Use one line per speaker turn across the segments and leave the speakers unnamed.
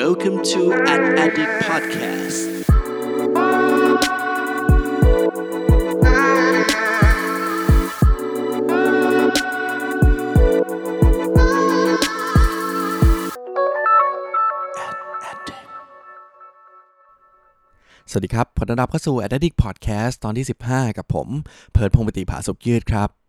Welcome to an Addict Podcast
สวัสดีครับ ขอต้อนรับเข้าสู่ Addict Podcast ตอนที่ 15 กับผม เพิร์ดพงปฏิภาสุขยืดครับ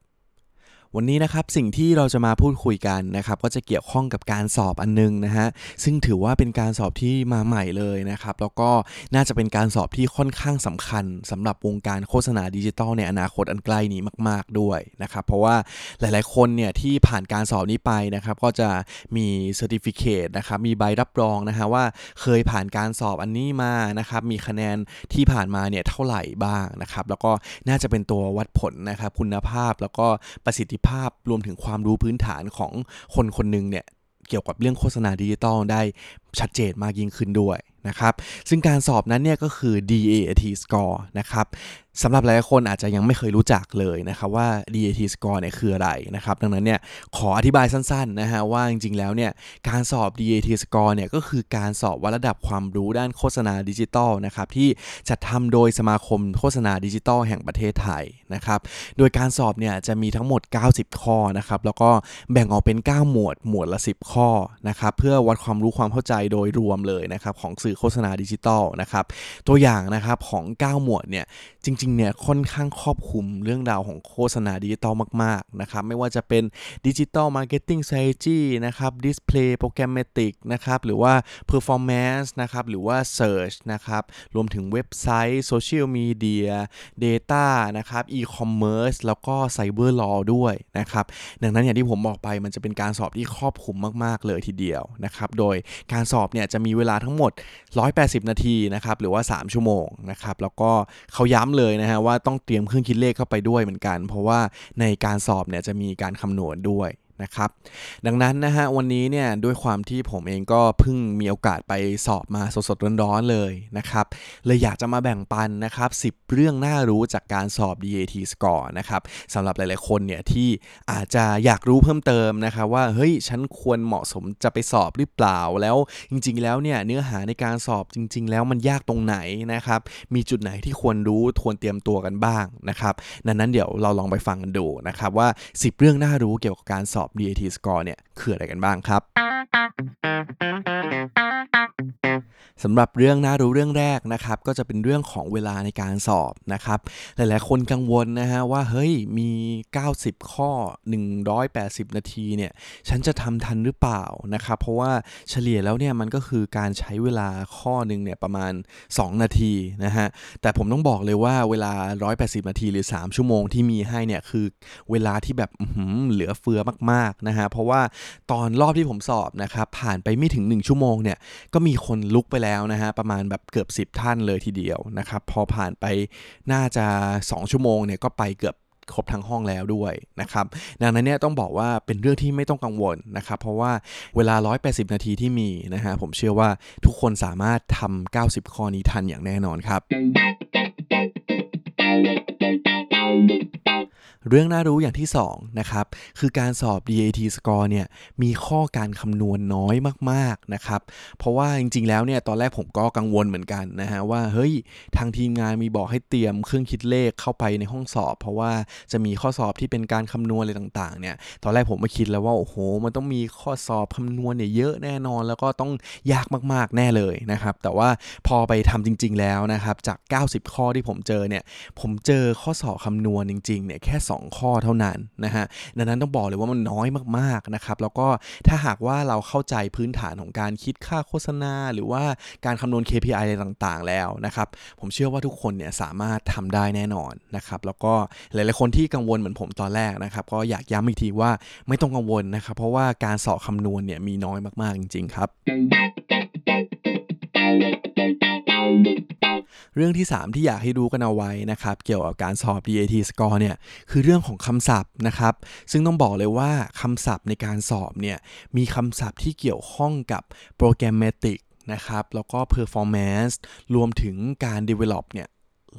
วันนี้นะครับสิ่งที่เราจะมาพูดคุยกันนะครับก็จะเกี่ยวข้องกับการสอบอันนึงนะฮะซึ่งถือว่าเป็นการสอบที่มาใหม่เลยนะครับแล้วก็น่าจะเป็นการสอบที่ค่อนข้างสำคัญสำหรับวงการโฆษณาดิจิทัลในอนาคตอันใกล้นี้มาก ๆด้วยนะครับเพราะว่าหลายๆ คนเนี่ยที่ผ่านการสอบนี้ไปนะครับก็จะมี certificate นะครับมีใบรับรองนะฮะว่าเคยผ่านการสอบอันนี้มานะครับมีคะแนนที่ผ่านมาเนี่ยเท่าไหร่บ้างนะครับแล้วก็น่าจะเป็นตัววัดผลนะครับคุณภาพแล้วก็ประสิทธิภาพรวมถึงความรู้พื้นฐานของคนคนหนึ่งเนี่ยเกี่ยวกับเรื่องโฆษณาดิจิตอลได้ชัดเจนมากยิ่งขึ้นด้วยนะครับ ซึ่งการสอบนั้นเนี่ยก็คือ DAT score นะครับ สำหรับหลายคนอาจจะยังไม่เคยรู้จักเลยนะครับว่า DAT score เนี่ยคืออะไรนะครับดังนั้นเนี่ยขออธิบายสั้นๆนะฮะว่าจริงๆแล้วเนี่ยการสอบ DAT score เนี่ยก็คือการสอบวัดระดับความรู้ด้านโฆษณาดิจิตอลนะครับที่จัดทำโดยสมาคมโฆษณาดิจิตอลแห่งประเทศไทยนะครับโดยการสอบเนี่ยจะมีทั้งหมด 90 ข้อนะครับแล้วก็แบ่งออกเป็น 9 หมวดหมวดละ 10 ข้อนะครับเพื่อวัดความรู้ความเข้าใจโดยรวมเลยนะครับของสื่อโฆษณาดิจิตอลนะครับตัวอย่างนะครับของ 9 หมวดเนี่ยจริงๆเนี่ยค่อนข้างครอบคลุมเรื่องราวของโฆษณาดิจิตอลมากๆนะครับไม่ว่าจะเป็นดิจิตอลมาร์เก็ตติ้ง strategy นะครับ display programmatic นะครับหรือว่า performance นส์นะครับหรือว่า search นะครับรวมถึงเว็บไซต์โซเชียลมีเดีย data นะครับ e-commerce แล้วก็ cyber law ด้วยนะครับดังนั้นอย่างที่ผมบอกไปมันจะเป็นการสอบที่ครอบคลุมมากๆเลยทีเดียวนะครับโดยการสอบเนี่ยจะมีเวลาทั้งหมด 180 นาทีนะครับหรือว่า 3 ชั่วโมงนะครับแล้วก็เขาย้ำเลยนะฮะว่าต้องเตรียมเครื่องคิดเลขเข้าไปด้วยเหมือนกัน เพราะว่าในการสอบเนี่ยจะมีการคำนวณด้วย นะครับ ดังนั้นนะฮะวันนี้เนี่ยด้วยความที่ผมเองก็เพิ่งมีโอกาสไปสอบมาสดๆร้อนๆเลยนะครับเลยอยากจะมาแบ่งปันนะครับ 10 เรื่องน่ารู้จากการสอบ DAT score นะครับสำหรับหลายๆคนเนี่ยที่อาจจะอยากรู้เพิ่มเติมนะครับว่าเฮ้ยฉันควรเหมาะสมจะไปสอบหรือเปล่าแล้วจริง ๆ แล้วเนี่ยเนื้อหาในการสอบจริง ๆ แล้วมันยากตรงไหนนะครับมีจุดไหนที่ควรรู้ควรเตรียมตัวกันบ้างนะครับดังนั้นเดี๋ยวเราลองไปฟังกันดูนะครับว่า 10 เรื่องน่ารู้เกี่ยวกับการสอบ DAT score เนี่ยคืออะไรกันบ้างครับ สำหรับเรื่องน่ารู้เรื่องแรกนะครับก็จะเป็นเรื่องของเวลาในการสอบนะครับ หลายๆ คนกังวลนะฮะว่าเฮ้ยมี 90 ข้อ 180 นาทีเนี่ยฉันจะทำทันหรือเปล่านะครับเพราะว่าเฉลี่ยแล้วเนี่ยมันก็คือการใช้เวลาข้อหนึ่งเนี่ยประมาณ 2 นาทีนะฮะแต่ผมต้องบอกเลยว่าเวลา 180 นาทีหรือ 3 ชั่วโมงที่มีให้เนี่ยคือเวลาที่แบบเหลือเฟือมากๆนะฮะเพราะว่าตอนรอบที่ผมสอบนะครับผ่านไปไม่ถึง 1 ชั่วโมงเนี่ยก็มีคนลุกไปแล้วนะฮะประมาณแบบเกือบ 10 ท่านเลยทีเดียวนะครับพอผ่านไปน่าจะ 2 ชั่วโมงเนี่ยก็ไปเกือบครบทั้งห้องแล้วด้วยนะครับดังนั้นเนี่ยต้องบอกว่าเป็นเรื่องที่ไม่ต้องกังวลนะครับ เพราะว่าเวลา 180 นาทีที่มีนะฮะผมเชื่อว่าทุกคนสามารถทำ90 ข้อนี้ทันอย่างแน่นอนครับ เรื่องน่ารู้อย่างที่2นะครับคือการสอบ DAT score เนี่ยมีข้อการคำนวณน้อยมากๆนะครับเพราะว่าจริงๆแล้วเนี่ยตอนแรกผมก็กังวลเหมือนกันนะฮะว่าเฮ้ยทางทีมงานมีบอกให้เตรียมเครื่องคิดเลขเข้าไปในห้องสอบ เพราะว่าจะมีข้อสอบที่เป็นการคำนวณอะไรต่างๆเนี่ยตอนแรกผมม่คิดแล้วว่าโอ้โหมันต้องมีข้อสอบคำนวณเนี่ยเยอะแน่นอน แล้วก็ต้องยากมากๆแน่เลยนะครับแต่ว่าพอไปทำจริง ๆ แล้วนะครับจาก 90 ข้อที่ผมเจอเนี่ยผมเจอข้อสอบคำนวณจริงๆเนี่ยแค่2ข้อเท่านั้นนะฮะดังนั้นต้องบอกเลยว่ามันน้อยมากๆนะครับแล้วก็ถ้าหากว่าเราเข้าใจพื้นฐานของการคิดค่าโฆษณา หรือว่าการคำนวณ KPI อะไรต่างๆ แล้วนะครับผมเชื่อว่าทุกคนเนี่ยสามารถทำได้แน่นอนนะครับแล้วก็หลายๆคนที่กังวลเหมือนผมตอนแรกนะครับก็อยากย้ำอีกทีว่าไม่ต้องกังวลนะครับเพราะว่าการสอบคำนวณเนี่ยมีน้อยมากๆจริง ๆ ครับ เรื่องที่ 3 ที่อยากให้ดูกันเอาไว้นะครับ เกี่ยวกับการสอบ DAT score เนี่ยคือเรื่องของคำศัพท์นะครับ ซึ่งต้องบอกเลยว่าคำศัพท์ในการสอบเนี่ยมีคำศัพท์ที่เกี่ยวข้องกับ programmatic นะครับแล้วก็ performance รวมถึงการ develop เนี่ย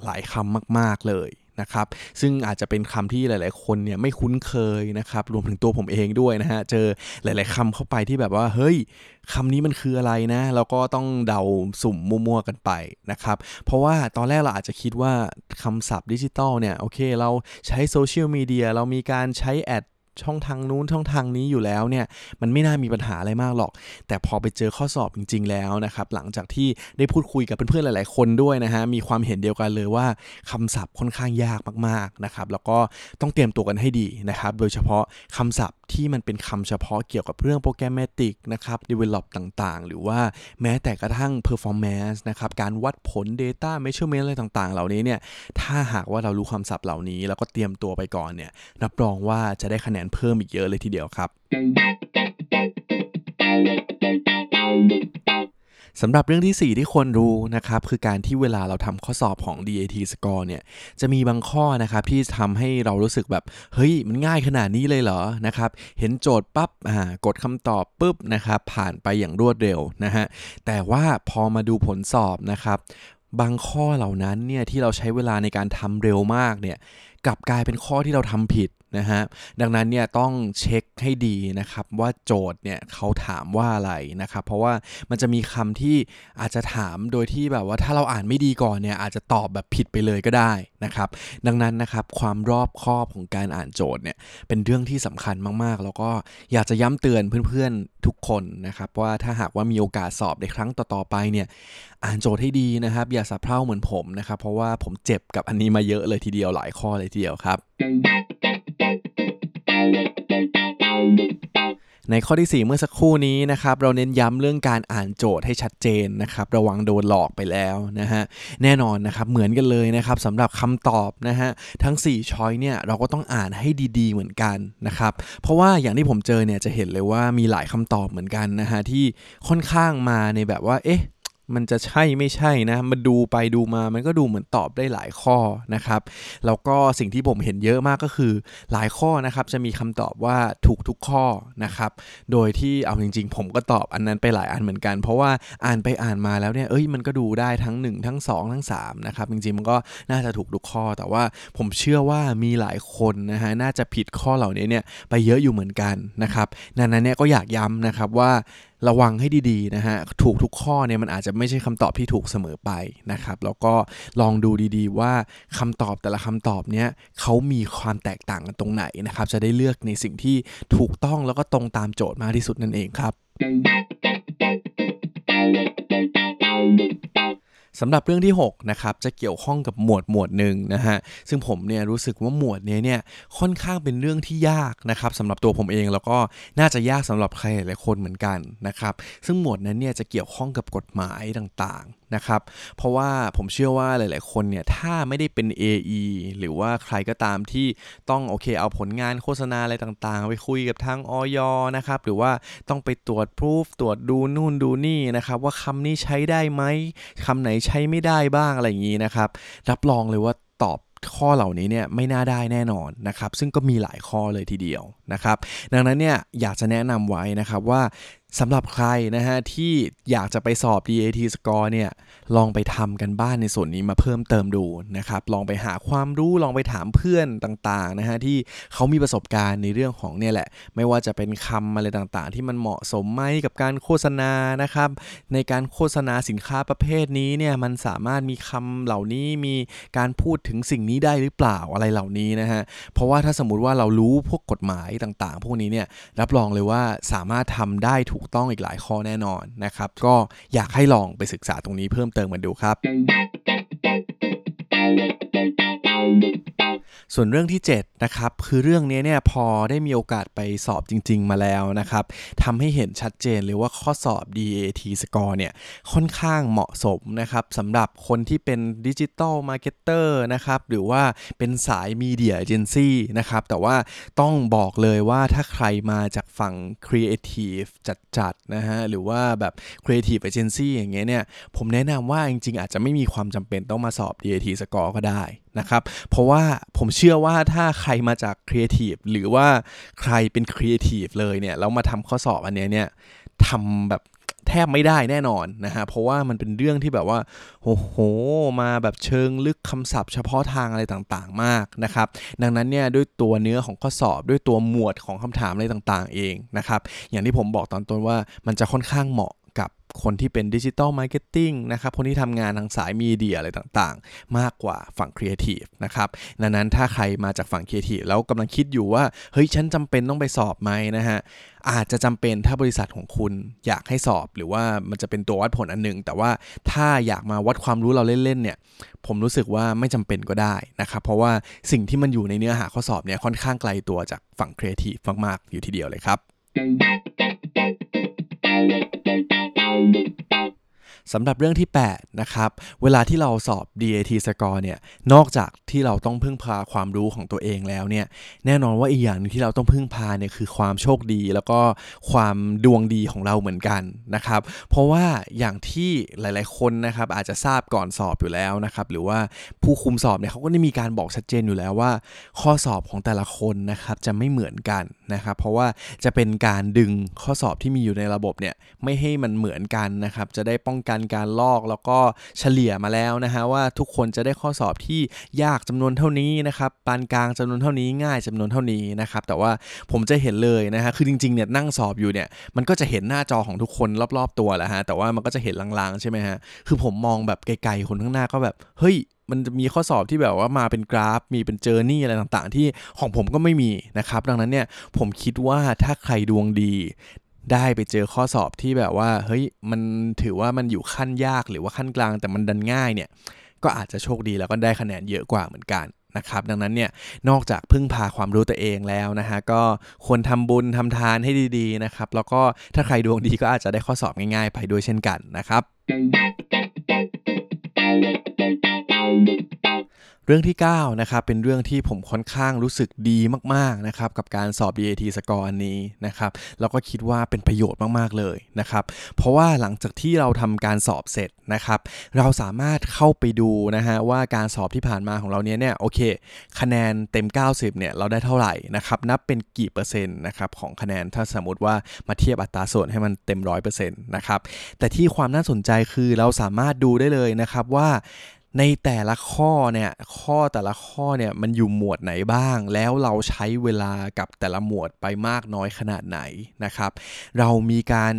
หลายคำมาก ๆ เลย นะครับซึ่งอาจจะเป็นคำที่หลาย ๆ คนเนี่ยไม่คุ้นเคยนะครับรวมถึงตัวผมเองด้วยนะฮะเจอหลาย ๆคำเข้าไปที่แบบว่าเฮ้ยคำนี้มันคืออะไรนะแล้วก็ต้องเดาสุ่มมั่ว ๆ กันไปนะครับเพราะว่าตอนแรกเราอาจจะคิดว่าคำศัพท์ดิจิตอลเนี่ยโอเคเราใช้โซเชียลมีเดียเรามีการใช้ ad ช่องทางนู้นช่องทางนี้อยู่แล้วเนี่ยมันไม่น่ามีปัญหาอะไรมากหรอก แต่พอไปเจอข้อสอบจริง ๆ แล้วนะครับหลังจากที่ได้พูดคุยกับเพื่อนๆหลายๆ คนด้วยนะฮะมีความเห็นเดียวกันเลยว่าคำศัพท์ค่อนข้างยากมากๆนะครับแล้วก็ต้องเตรียมตัวกันให้ดีนะครับโดยเฉพาะคำศัพท์ที่มันเป็นคำเฉพาะเกี่ยวกับเรื่องโปรแกรมเมติกนะครับ develop ต่างๆ หรือว่าแม้แต่กระทั่ง performance นะครับ การวัดผล data measurement อะไรต่างๆ เหล่านี้เนี่ย ถ้าหากว่าเรารู้คำศัพท์เหล่านี้ แล้วก็เตรียมตัวไปก่อนเนี่ย รับรองว่าจะได้คะแนนเพิ่มอีกเยอะเลยทีเดียวครับ สำหรับเรื่องที่ 4 ที่ควรรู้นะครับคือการที่เวลาเราทำข้อสอบของ DAT score เนี่ยจะมีบางข้อนะครับที่ทำให้เรารู้สึกแบบ เฮ้ย มันง่ายขนาดนี้เลยเหรอนะครับเห็นโจทย์ปับ๊บอ่ากดคำตอบปุ๊บนะครับผ่านไปอย่างรวดเร็วนะฮะแต่ว่าพอมาดูผลสอบนะครับบางข้อเหล่านั้นเนี่ยที่เราใช้เวลาในการทำเร็วมากเนี่ยกลับกลายเป็นข้อที่เราทำผิด นะฮะดังนั้นเนี่ยต้องเช็คให้ดีนะครับว่าโจทย์เนี่ยเขาถามว่าอะไรนะครับเพราะว่ามันจะมีคำที่อาจจะถามโดยที่แบบว่าถ้าเราอ่านไม่ดีก่อนเนี่ยอาจจะตอบแบบผิดไปเลยก็ได้นะครับดังนั้นนะครับความรอบคอบของการอ่านโจทย์เนี่ยเป็นเรื่องที่สำคัญมากๆ แล้วก็อยากจะย้ำเตือนเพื่อนๆทุกคนนะครับว่าถ้าหากว่ามีโอกาสสอบในครั้งต่อๆไปเนี่ยอ่านโจทย์ให้ดีนะครับอย่าสับเพร่าเหมือนผมนะครับเพราะว่าผมเจ็บกับอันนี้มาเยอะเลยทีเดียวหลายข้อเลยทีเดียวครับ ในข้อที่ 4 เมื่อสักครู่นี้นะครับเราเน้นย้ำเรื่องการอ่านโจทย์ให้ชัดเจนนะครับระวังโดนหลอกไปแล้วนะฮะแน่นอนนะครับเหมือนกันเลยนะครับสำหรับคำตอบนะฮะทั้ง4ช้อยเนี่ยเราก็ต้องอ่านให้ดีๆ เหมือนกันนะครับเพราะว่าอย่างที่ผมเจอเนี่ยจะเห็นเลยว่ามีหลายคำตอบเหมือนกันนะฮะที่ค่อนข้างมาในแบบว่าเอ๊ะ มันจะใช่ไม่ใช่นะมาดูไปดูมามันก็ดูเหมือนตอบได้หลายข้อนะครับ แล้วก็สิ่งที่ผมเห็นเยอะมากก็คือหลายข้อนะครับจะมีคำตอบว่าถูกทุกข้อนะครับ โดยที่เอาจริง ๆ ผมก็ตอบอันนั้นไปหลายอันเหมือนกัน เพราะว่าอ่านไปอ่านมาแล้วเนี่ยเอ้ยมันก็ดูได้ทั้ง 1 ทั้ง 2 ทั้ง3นะครับจริงๆมันก็น่าจะถูกทุกข้อ แต่ว่าผมเชื่อว่ามีหลายคนนะฮะน่าจะผิดข้อเหล่านี้เนี่ยไปเยอะอยู่เหมือนกันนะครับนั้นเนี่ยก็อยากย้ำนะครับว่าระวังให้ดีๆนะฮะถูกทุกข้อเนี่ยมันอาจจะไม่ใช่คำตอบที่ถูกเสมอไปนะครับแล้วก็ลองดูดีๆ ว่าคำตอบแต่ละคำตอบเนี้ยเขามีความแตกต่างกันตรงไหนนะครับจะได้เลือกในสิ่งที่ถูกต้องแล้วก็ตรงตามโจทย์มากที่สุดนั่นเองครับ สำหรับเรื่องที่6นะครับจะเกี่ยวข้องกับหมวดหมวดหนึ่งนะฮะซึ่งผมเนี่ยรู้สึกว่าหมวดนี้เนี่ยค่อนข้างเป็นเรื่องที่ยากนะครับสำหรับตัวผมเองแล้วก็น่าจะยากสำหรับใครหลายคนเหมือนกันนะครับซึ่งหมวดนั้นเนี่ยจะเกี่ยวข้องกับกฎหมายต่างนะครับ เพราะว่าผมเชื่อว่าหลาย ๆ คนเนี่ย ถ้าไม่ได้เป็น AE หรือว่าใครก็ตามที่ต้องโอเคเอาผลงานโฆษณาอะไรต่าง ๆ ไปคุยกับทางออยนะครับ หรือว่าต้องไปตรวจพิสูจตรวจดูนู่นดูนี่นะครับ ว่าคำนี้ใช้ได้ไหมคำไหนใช้ไม่ได้บ้างอะไรอย่างนี้นะครับ รับรองเลยว่าตอบข้อเหล่านี้เนี่ยไม่น่าได้แน่นอนนะครับ ซึ่งก็มีหลายข้อเลยทีเดียวนะครับ ดังนั้นเนี่ยอยากจะแนะนำไว้นะครับว่า สำหรับใครนะฮะที่อยากจะไปสอบ DAT score เนี่ยลองไปทำกันบ้านในส่วนนี้มาเพิ่มเติมดูนะครับลองไปหาความรู้ลองไปถามเพื่อนต่างๆนะฮะที่เขามีประสบการณ์ในเรื่องของเนี่ยแหละ ไม่ว่าจะเป็นคำอะไรต่างๆ ที่มันเหมาะสมไหมกับการโฆษณานะครับในการโฆษณาสินค้าประเภทนี้เนี่ยมันสามารถมีคำเหล่านี้มีการพูดถึงสิ่งนี้ได้หรือเปล่าอะไรเหล่านี้นะฮะเพราะว่าถ้าสมมติว่าเรารู้พวกกฎหมายต่างๆ พวกนี้เนี่ยรับรองเลยว่าสามารถทำได้ถูกต้องอีกหลายข้อแน่นอนนะครับ ก็อยากให้ลองไปศึกษาตรงนี้เพิ่มเติมกันดูครับ ส่วนเรื่องที่7นะครับคือเรื่องนี้เนี่ยพอได้มีโอกาสไปสอบจริง ๆ มาแล้วนะครับทำให้เห็นชัดเจนเลยว่าข้อสอบ DAT score เนี่ยค่อนข้างเหมาะสมนะครับสำหรับคนที่เป็นdigital marketer นะครับหรือว่าเป็นสาย media agency นะครับแต่ว่าต้องบอกเลยว่าถ้าใครมาจากฝั่งครีเอทีฟจัดๆนะฮะหรือว่าแบบ creative agency อย่างเงี้ยเนี่ยผมแนะนำว่าจริงๆ อาจจะไม่มีความจำเป็นต้องมาสอบ DAT score ก็ได้ นะครับ เพราะว่าผมเชื่อว่าถ้าใครมาจากครีเอทีฟหรือว่าใครเป็นครีเอทีฟเลยเนี่ยแล้วมาทำข้อสอบอันนี้เนี่ยทำแบบแทบไม่ได้แน่นอนนะฮะ เพราะว่ามันเป็นเรื่องที่แบบว่าโอ้โห มาแบบเชิงลึกคำศัพท์เฉพาะทางอะไรต่างๆ มากนะครับ ดังนั้นเนี่ยด้วยตัวเนื้อของข้อสอบด้วยตัวหมวดของคำถามอะไรต่างๆ เองนะครับ อย่างที่ผมบอกตอนต้นว่ามันจะค่อนข้างเหมาะ คนที่เป็น digital marketing นะครับ คนที่ทำงานทางสาย media อะไรต่างๆ มากกว่าฝั่งครีเอทีฟนะครับดังนั้นถ้าใครมาจากฝั่งครีเอทีฟแล้วกำลังคิดอยู่ว่า เฮ้ย ฉันจำเป็นต้องไปสอบไหมนะฮะ อาจจะจำเป็นถ้าบริษัทของคุณอยากให้สอบหรือว่ามันจะเป็นตัววัดผลอันหนึ่ง แต่ว่าถ้าอยากมาวัดความรู้เราเล่นๆเนี่ยผมรู้สึกว่าไม่จำเป็นก็ได้นะครับ เพราะว่าสิ่งที่มันอยู่ในเนื้อหาข้อสอบเนี่ยค่อนข้างไกลตัวจากฝั่งครีเอทีฟมากๆอยู่ทีเดียวเลยครับ สำหรับเรื่องที่ 8 นะครับ เวลาที่เราสอบ DAT score เนี่ย นอกจากที่เราต้องพึ่งพาความรู้ของตัวเองแล้วเนี่ย แน่นอนว่าอีกอย่างหนึงที่เราต้องพึ่งพาเนี่ยคือความโชคดีแล้วก็ความดวงดีของเราเหมือนกันนะครับ เพราะว่าอย่างที่หลาย ๆ คนนะครับอาจจะทราบก่อนสอบอยู่แล้วนะครับ หรือว่าผู้คุมสอบเนี่ยเขาก็ได้มีการบอกชัดเจนอยู่แล้วว่า ข้อสอบของแต่ละคนนะครับจะไม่เหมือนกันนะครับ เพราะว่าจะเป็นการดึงข้อสอบที่มีอยู่ในระบบเนี่ยไม่ให้มันเหมือนกันนะครับ จะได้ป้องกันการลอกแล้วก็เฉลี่ยมาแล้วนะฮะว่าทุกคนจะได้ข้อสอบที่ยากจำนวนเท่านี้นะครับปานกลางจำนวนเท่านี้ง่ายจำนวนเท่านี้นะครับแต่ว่าผมจะเห็นเลยนะฮะคือจริงๆเนี่ยนั่งสอบอยู่เนี่ยมันก็จะเห็นหน้าจอของทุกคนรอบๆตัวแหละฮะแต่ว่ามันก็จะเห็นลางๆใช่ไหมฮะคือผมมองแบบไกลๆคนข้างหน้าก็แบบเฮ้ยมันจะมีข้อสอบที่แบบว่ามาเป็นกราฟ มีเป็นเจอร์นี่อะไรต่างๆ ที่ของผมก็ไม่มีนะครับ ดังนั้นเนี่ยผมคิดว่าถ้าใครดวงดี ได้ไปเจอข้อสอบที่แบบว่าเฮ้ยมันถือว่ามันอยู่ขั้นยากหรือว่าขั้นกลางแต่มันดันง่ายเนี่ยก็อาจจะโชคดีแล้วก็ได้คะแนนเยอะกว่าเหมือนกันนะครับดังนั้นเนี่ยนอกจากพึ่งพาความรู้ตัวเองแล้วนะฮะก็ควรทำบุญทำทานให้ดีๆนะครับแล้วก็ถ้าใครดวงดีก็อาจจะได้ข้อสอบง่ายๆ ไปด้วยเช่นกันนะครับ เรื่องที่ 9 นะครับ เป็นเรื่องที่ผมค่อนข้างรู้สึกดีมาก ๆ นะครับ กับการสอบ DAT score อันนี้นะครับ แล้วก็คิดว่าเป็นประโยชน์มาก ๆ เลยนะครับ เพราะว่าหลังจากที่เราทำการสอบเสร็จนะครับ เราสามารถเข้าไปดูนะฮะว่าการสอบที่ผ่านมาของเราเนี้ยเนี่ยโอเค คะแนนเต็ม 90 เนี่ยเราได้เท่าไหร่นะครับ นับเป็นกี่เปอร์เซ็นต์นะครับของคะแนนถ้าสมมติว่ามาเทียบอัตราส่วนให้มันเต็ม 100%นะครับ แต่ที่ความน่าสนใจคือเราสามารถดูได้เลยนะครับว่า ในแต่ละข้อเนี่ยข้อแต่ละข้อเนี่ยมันอยู่หมวดไหนบ้าง แล้วเราใช้เวลากับแต่ละหมวดไปมากน้อยขนาดไหนนะครับ เรามีการ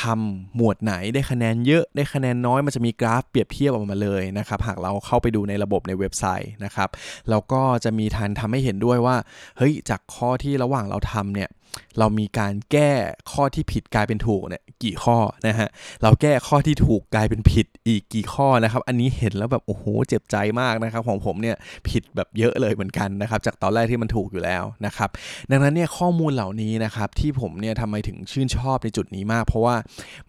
ทำหมวดไหนได้คะแนนเยอะได้คะแนนน้อยมันจะมีกราฟเปรียบเทียบออกมาเลยนะครับ หากเราเข้าไปดูในระบบในเว็บไซต์นะครับเราก็จะมีทันทำให้เห็นด้วยว่าเฮ้ยจากข้อที่ระหว่างเราทำเนี่ย เรามีการแก้ข้อที่ผิดกลายเป็นถูกเนี่ยกี่ข้อนะฮะเราแก้ข้อที่ถูกกลายเป็นผิดอีกกี่ข้อนะครับอันนี้เห็นแล้วแบบโอ้โหเจ็บใจมากนะครับของผมเนี่ยผิดแบบเยอะเลยเหมือนกันนะครับจากตอนแรกที่มันถูกอยู่แล้วนะครับดังนั้นเนี่ยข้อมูลเหล่านี้นะครับที่ผมเนี่ยทำไมถึงชื่นชอบในจุดนี้มาก เพราะว่า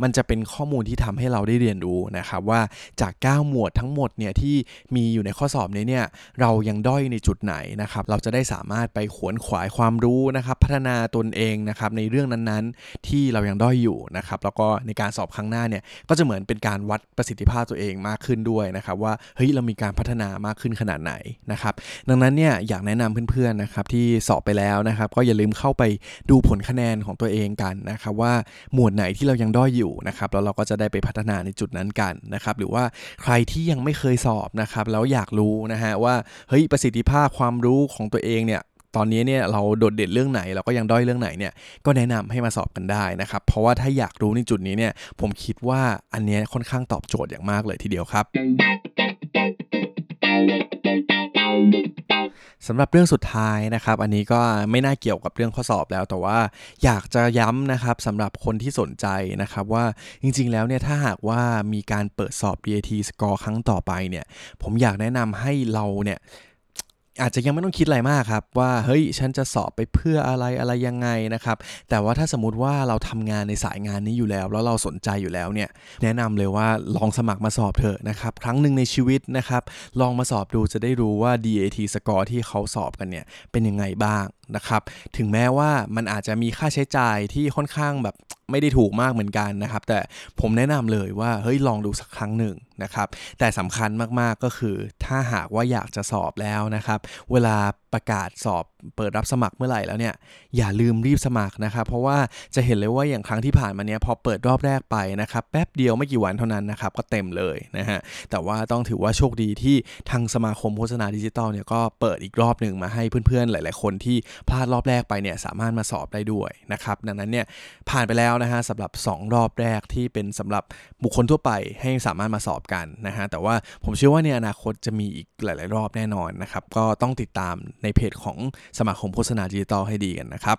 มันจะเป็นข้อมูลที่ทำให้เราได้เรียนรู้นะครับว่าจาก 9 หมวดทั้งหมดเนี่ยที่มีอยู่ในข้อสอบนี้เนี่ยเรายังด้อยในจุดไหนนะครับเราจะได้สามารถไปขวนขวายความรู้นะครับพัฒนาตนเองนะครับในเรื่องนั้นๆ ที่เรายังด้อยอยู่นะครับแล้วก็ในการสอบครั้งหน้าเนี่ยก็จะเหมือนเป็นการวัดประสิทธิภาพตัวเองมากขึ้นด้วยนะครับว่าเฮ้ยเรามีการพัฒนามากขึ้นขนาดไหนนะครับดังนั้นเนี่ยอยากแนะนำเพื่อนๆนะครับที่สอบไปแล้วนะครับก็อย่าลืมเข้าไปดูผลคะแนนของตัวเองกันนะครับว่าหมวดไหนที่เรายังด้อยอยู่นะครับแล้วเราก็จะได้ไปพัฒนาในจุดนั้นกันนะครับหรือว่าใครที่ยังไม่เคยสอบนะครับแล้วอยากรู้นะฮะว่าเฮ้ยประสิทธิภาพความรู้ของตัวเองเนี่ย ตอนนี้เนี่ยเราโดดเด่นเรื่องไหนเราก็ยังด้อยเรื่องไหนเนี่ยก็แนะนำให้มาสอบกันได้นะครับ เพราะว่าถ้าอยากรู้ในจุดนี้เนี่ยผมคิดว่าอันนี้ค่อนข้างตอบโจทย์อย่างมากเลยทีเดียวครับสำหรับเรื่องสุดท้ายนะครับ อันนี้ก็ไม่น่าเกี่ยวกับเรื่องข้อสอบแล้ว แต่ว่าอยากจะย้ำนะครับสำหรับคนที่สนใจนะครับว่าจริงๆแล้วเนี่ยถ้าหากว่ามีการเปิดสอบ DAT score ครั้งต่อไปเนี่ย ผมอยากแนะนำให้เราเนี่ย อาจจะยังไม่ต้องคิดอะไรมากครับ ว่าเฮ้ยฉันจะสอบไปเพื่ออะไรอะไรยังไงนะครับ แต่ว่าถ้าสมมติว่าเราทำงานในสายงานนี้อยู่แล้ว แล้วเราสนใจอยู่แล้วเนี่ยแนะนำเลยว่าลองสมัครมาสอบเถอะนะครับครั้งหนึ่งในชีวิตนะครับ ลองมาสอบดูจะได้รู้ว่า DAT score ที่เขาสอบกันเนี่ยเป็นยังไงบ้าง นะครับ ถึงแม้ว่ามันอาจจะมีค่าใช้จ่ายที่ค่อนข้างแบบไม่ได้ถูกมากเหมือนกันนะครับ แต่ผมแนะนำเลยว่าเฮ้ยลองดูสักครั้งหนึ่งนะครับ แต่สำคัญมากๆก็คือถ้าหากว่าอยากจะสอบแล้วนะครับ เวลาประกาศสอบ เปิดรับสมัครเมื่อไหร่แล้วเนี่ยอย่าลืมรีบสมัครนะครับเพราะว่าจะเห็นเลยว่าอย่างครั้งที่ผ่านมาเนี้ยพอเปิดรอบแรกไปนะครับแป๊บเดียวไม่กี่วันเท่านั้นนะครับก็เต็มเลยนะฮะแต่ว่าต้องถือว่าโชคดีที่ทางสมาคมโฆษณาดิจิทัลเนี่ยก็เปิดอีกรอบหนึ่งมาให้เพื่อนๆ หลาย ๆ คนที่พลาดรอบแรกไปเนี่ยสามารถมาสอบได้ด้วยนะครับดังนั้นเนี่ยผ่านไปแล้วนะฮะสำหรับ 2 รอบแรกที่เป็นสำหรับบุคคลทั่วไปให้สามารถมาสอบกันนะฮะแต่ว่าผมเชื่อว่าในอนาคตจะมีอีกหลาย ๆ รอบแน่นอนนะครับก็ต้องติดตามในเพจของสมาคมโฆษณาดิจิทัลให้ดีกันนะครับ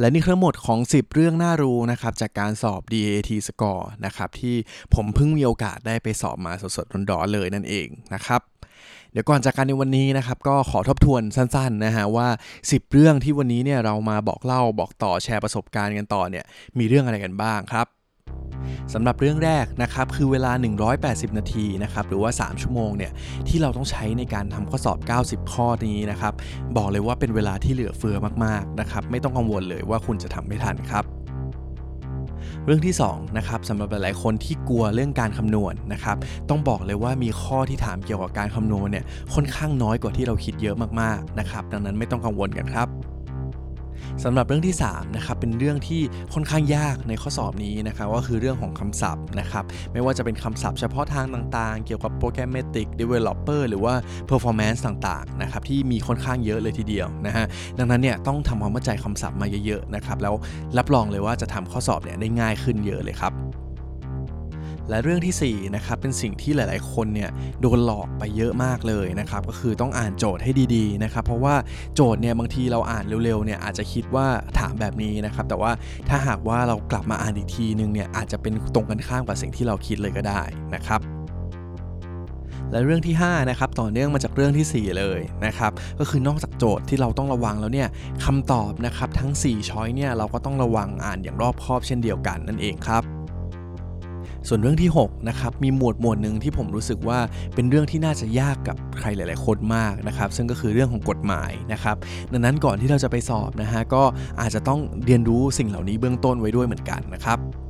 และนี่คือทั้งหมดของ 10 เรื่องน่ารู้นะครับจากการสอบ DAT Score นะครับที่ผมเพิ่งมีโอกาสได้ไปสอบมาสดๆร้อนๆเลยนั่นเองนะครับเดี๋ยวก่อนจากการในวันนี้นะครับก็ขอทบทวนสั้นๆนะฮะว่า 10 เรื่องที่วันนี้เนี่ยเรามาบอกเล่าบอกต่อแชร์ประสบการณ์กันต่อเนี่ยมีเรื่องอะไรกันบ้างครับ สำหรับเรื่องแรกนะครับคือเวลา 180 นาทีนะครับหรือว่า 3 ชั่วโมงเนี่ยที่เราต้องใช้ในการทำข้อสอบ 90 ข้อนี้นะครับบอกเลยว่าเป็นเวลาที่เหลือเฟือมากๆนะครับไม่ต้องกังวลเลยว่าคุณจะทำไม่ทันครับเรื่องที่2นะครับสำหรับหลายๆคนที่กลัวเรื่องการคำนวณนะครับ ต้องบอกเลยว่ามีข้อที่ถามเกี่ยวกับการคำนวณเนี่ยค่อนข้างน้อยกว่าที่เราคิดเยอะมากๆนะครับ ดังนั้นไม่ต้องกังวลกันครับ สำหรับเรื่องที่3นะครับเป็นเรื่องที่ค่อนข้างยากในข้อสอบนี้นะครับก็คือเรื่องของคำศัพท์นะครับไม่ว่าจะเป็นคำศัพท์เฉพาะทางต่างๆ เกี่ยวกับ Programmatic Developer หรือว่า Performance ต่างๆนะครับที่มีค่อนข้างเยอะเลยทีเดียวนะฮะดังนั้นเนี่ยต้องทำความเข้าใจคำศัพท์มาเยอะๆนะครับแล้วรับรองเลยว่าจะทำข้อสอบเนี่ยได้ง่ายขึ้นเยอะเลยครับ และเรื่องที่ 4 นะครับ เป็นสิ่งที่หลาย ๆ คนเนี่ยโดนหลอกไปเยอะมากเลยนะครับ ก็คือต้องอ่านโจทย์ให้ดี ๆ นะครับ เพราะว่าโจทย์เนี่ยบางทีเราอ่านเร็ว ๆ เนี่ยอาจจะคิดว่าถามแบบนี้นะครับ แต่ว่าถ้าหากว่าเรากลับมาอ่านอีกทีนึงเนี่ยอาจจะเป็นตรงกันข้ามกับสิ่งที่เราคิดเลยก็ได้นะครับและเรื่องที่5นะครับต่อเนื่องมาจากเรื่องที่ 4 เลยนะครับก็คือนอกจากโจทย์ที่เราต้องระวังแล้วเนี่ยคำตอบนะครับทั้ง 4 ช้อยเนี่ยเราก็ต้องระวังอ่านอย่างรอบคอบเช่นเดียวกันนั่นเองครับ ส่วนเรื่องที่6นะครับมีหมวดหมวดหนึ่งที่ผมรู้สึกว่าเป็นเรื่องที่น่าจะยากกับใครหลาย ๆ คนมากนะครับซึ่งก็คือเรื่องของกฎหมายนะครับดังนั้นก่อนที่เราจะไปสอบนะฮะก็อาจจะต้องเรียนรู้สิ่งเหล่านี้เบื้องต้นไว้ด้วยเหมือนกันนะครับ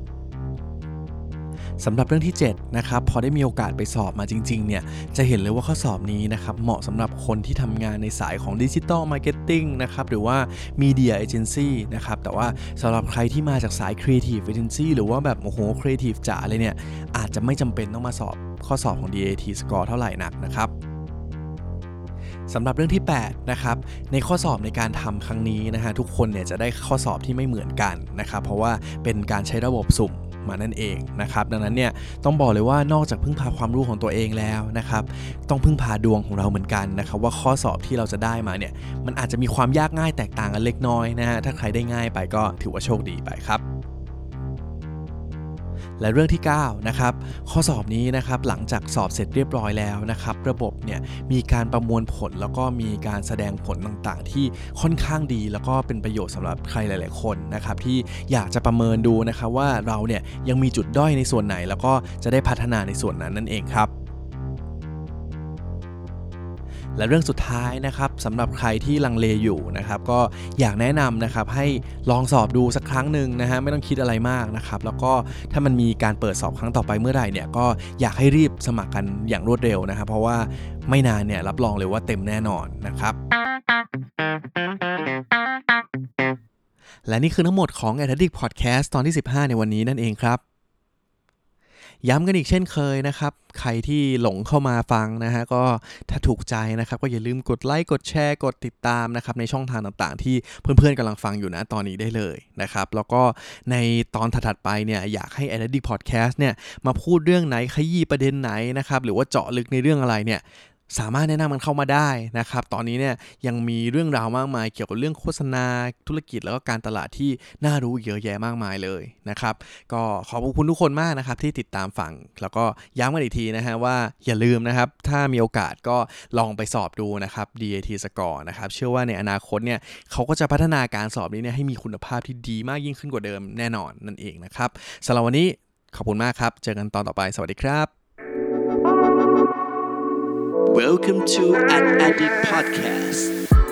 สำหรับเรื่องที่7นะครับพอได้มีโอกาสไปสอบมาจริงๆเนี่ยจะเห็นเลยว่าข้อสอบนี้นะครับเหมาะสำหรับคนที่ทำงานในสายของดิจิ t a ลมาร์เก็ตติ้งนะครับหรือว่า media agency นะครับแต่ว่าสำหรับใครที่มาจากสาย creative agency หรือว่าแบบโอ้โหครีเอทีฟจ๋าเลยเนี่ยอาจจะไม่จำเป็นต้องมาสอบข้อสอบของ DAT Score เท่าไหร่นักนะครับสำหรับเรื่องที่8นะครับในข้อสอบในการทำครั้งนี้นะฮะทุกคนเนี่ยจะได้ข้อสอบที่ไม่เหมือนกันนะครับเพราะว่าเป็นการใช้ระบบสุ่ม มานั่นเองนะครับ ดังนั้นเนี่ยต้องบอกเลยว่านอกจากพึ่งพาความรู้ของตัวเองแล้วนะครับ ต้องพึ่งพาดวงของเราเหมือนกันนะครับว่าข้อสอบที่เราจะได้มาเนี่ยมันอาจจะมีความยากง่ายแตกต่างกันเล็กน้อยนะฮะถ้าใครได้ง่ายไปก็ถือว่าโชคดีไปครับ และเรื่องที่9นะครับข้อสอบนี้นะครับหลังจากสอบเสร็จเรียบร้อยแล้วนะครับระบบเนี่ยมีการประมวลผลแล้วก็มีการแสดงผลต่างๆ ที่ค่อนข้างดี แล้วก็เป็นประโยชน์สำหรับใครหลาย ๆ คนนะครับที่อยากจะประเมินดูนะครับว่าเราเนี่ยยังมีจุดด้อยในส่วนไหน แล้วก็จะได้พัฒนาในส่วนนั้นนั่นเองครับ และเรื่องสุดท้ายนะครับสำหรับใครที่ลังเลอยู่นะครับก็อยากแนะนำนะครับให้ลองสอบดูสักครั้งหนึ่งนะฮะไม่ต้องคิดอะไรมากนะครับแล้วก็ถ้ามันมีการเปิดสอบครั้งต่อไปเมื่อไหร่เนี่ยก็อยากให้รีบสมัครกันอย่างรวดเร็วนะครับเพราะว่าไม่นานเนี่ยรับรองเลยว่าเต็มแน่นอนนะครับและนี่คือทั้งหมดของ a d d i c Podcast ตอนที่ 15 ในวันนี้นั่นเองครับ ย้ำกันอีกเช่นเคยนะครับ ใครที่หลงเข้ามาฟังนะฮะก็ถ้าถูกใจนะครับ ก็อย่าลืมกดไลค์กดแชร์กดติดตามนะครับในช่องทางต่างๆ ที่เพื่อนๆกำลังฟังอยู่นะตอนนี้ได้เลยนะครับ แล้วก็ในตอนถัดๆไปเนี่ยอยากให้ a d d i c t Podcast เนี่ยมาพูดเรื่องไหนขยี้ประเด็นไหนนะครับหรือว่าเจาะลึกในเรื่องอะไรเนี่ย สามารถแนะนำมันเข้ามาได้นะครับ ตอนนี้เนี่ยยังมีเรื่องราวมากมาย เกี่ยวกับเรื่องโฆษณาธุรกิจแล้วก็การตลาดที่น่ารู้เยอะแยะมากมายเลยนะครับ ก็ขอบคุณทุกคนมากนะครับที่ติดตามฟัง แล้วก็ย้ำกันอีกทีนะฮะว่าอย่าลืมนะครับ ถ้ามีโอกาสก็ลองไปสอบดูนะครับ DAT Score นะครับเชื่อว่าในอนาคตเนี่ยเขาก็จะพัฒนาการสอบนี้เนี่ยให้มีคุณภาพที่ดีมากยิ่งขึ้นกว่าเดิมแน่นอนนั่นเองนะครับสำหรับวันนี้ขอบคุณมากครับ เจอกันตอนต่อไปสวัสดีครับ
Welcome to an Addict Podcast.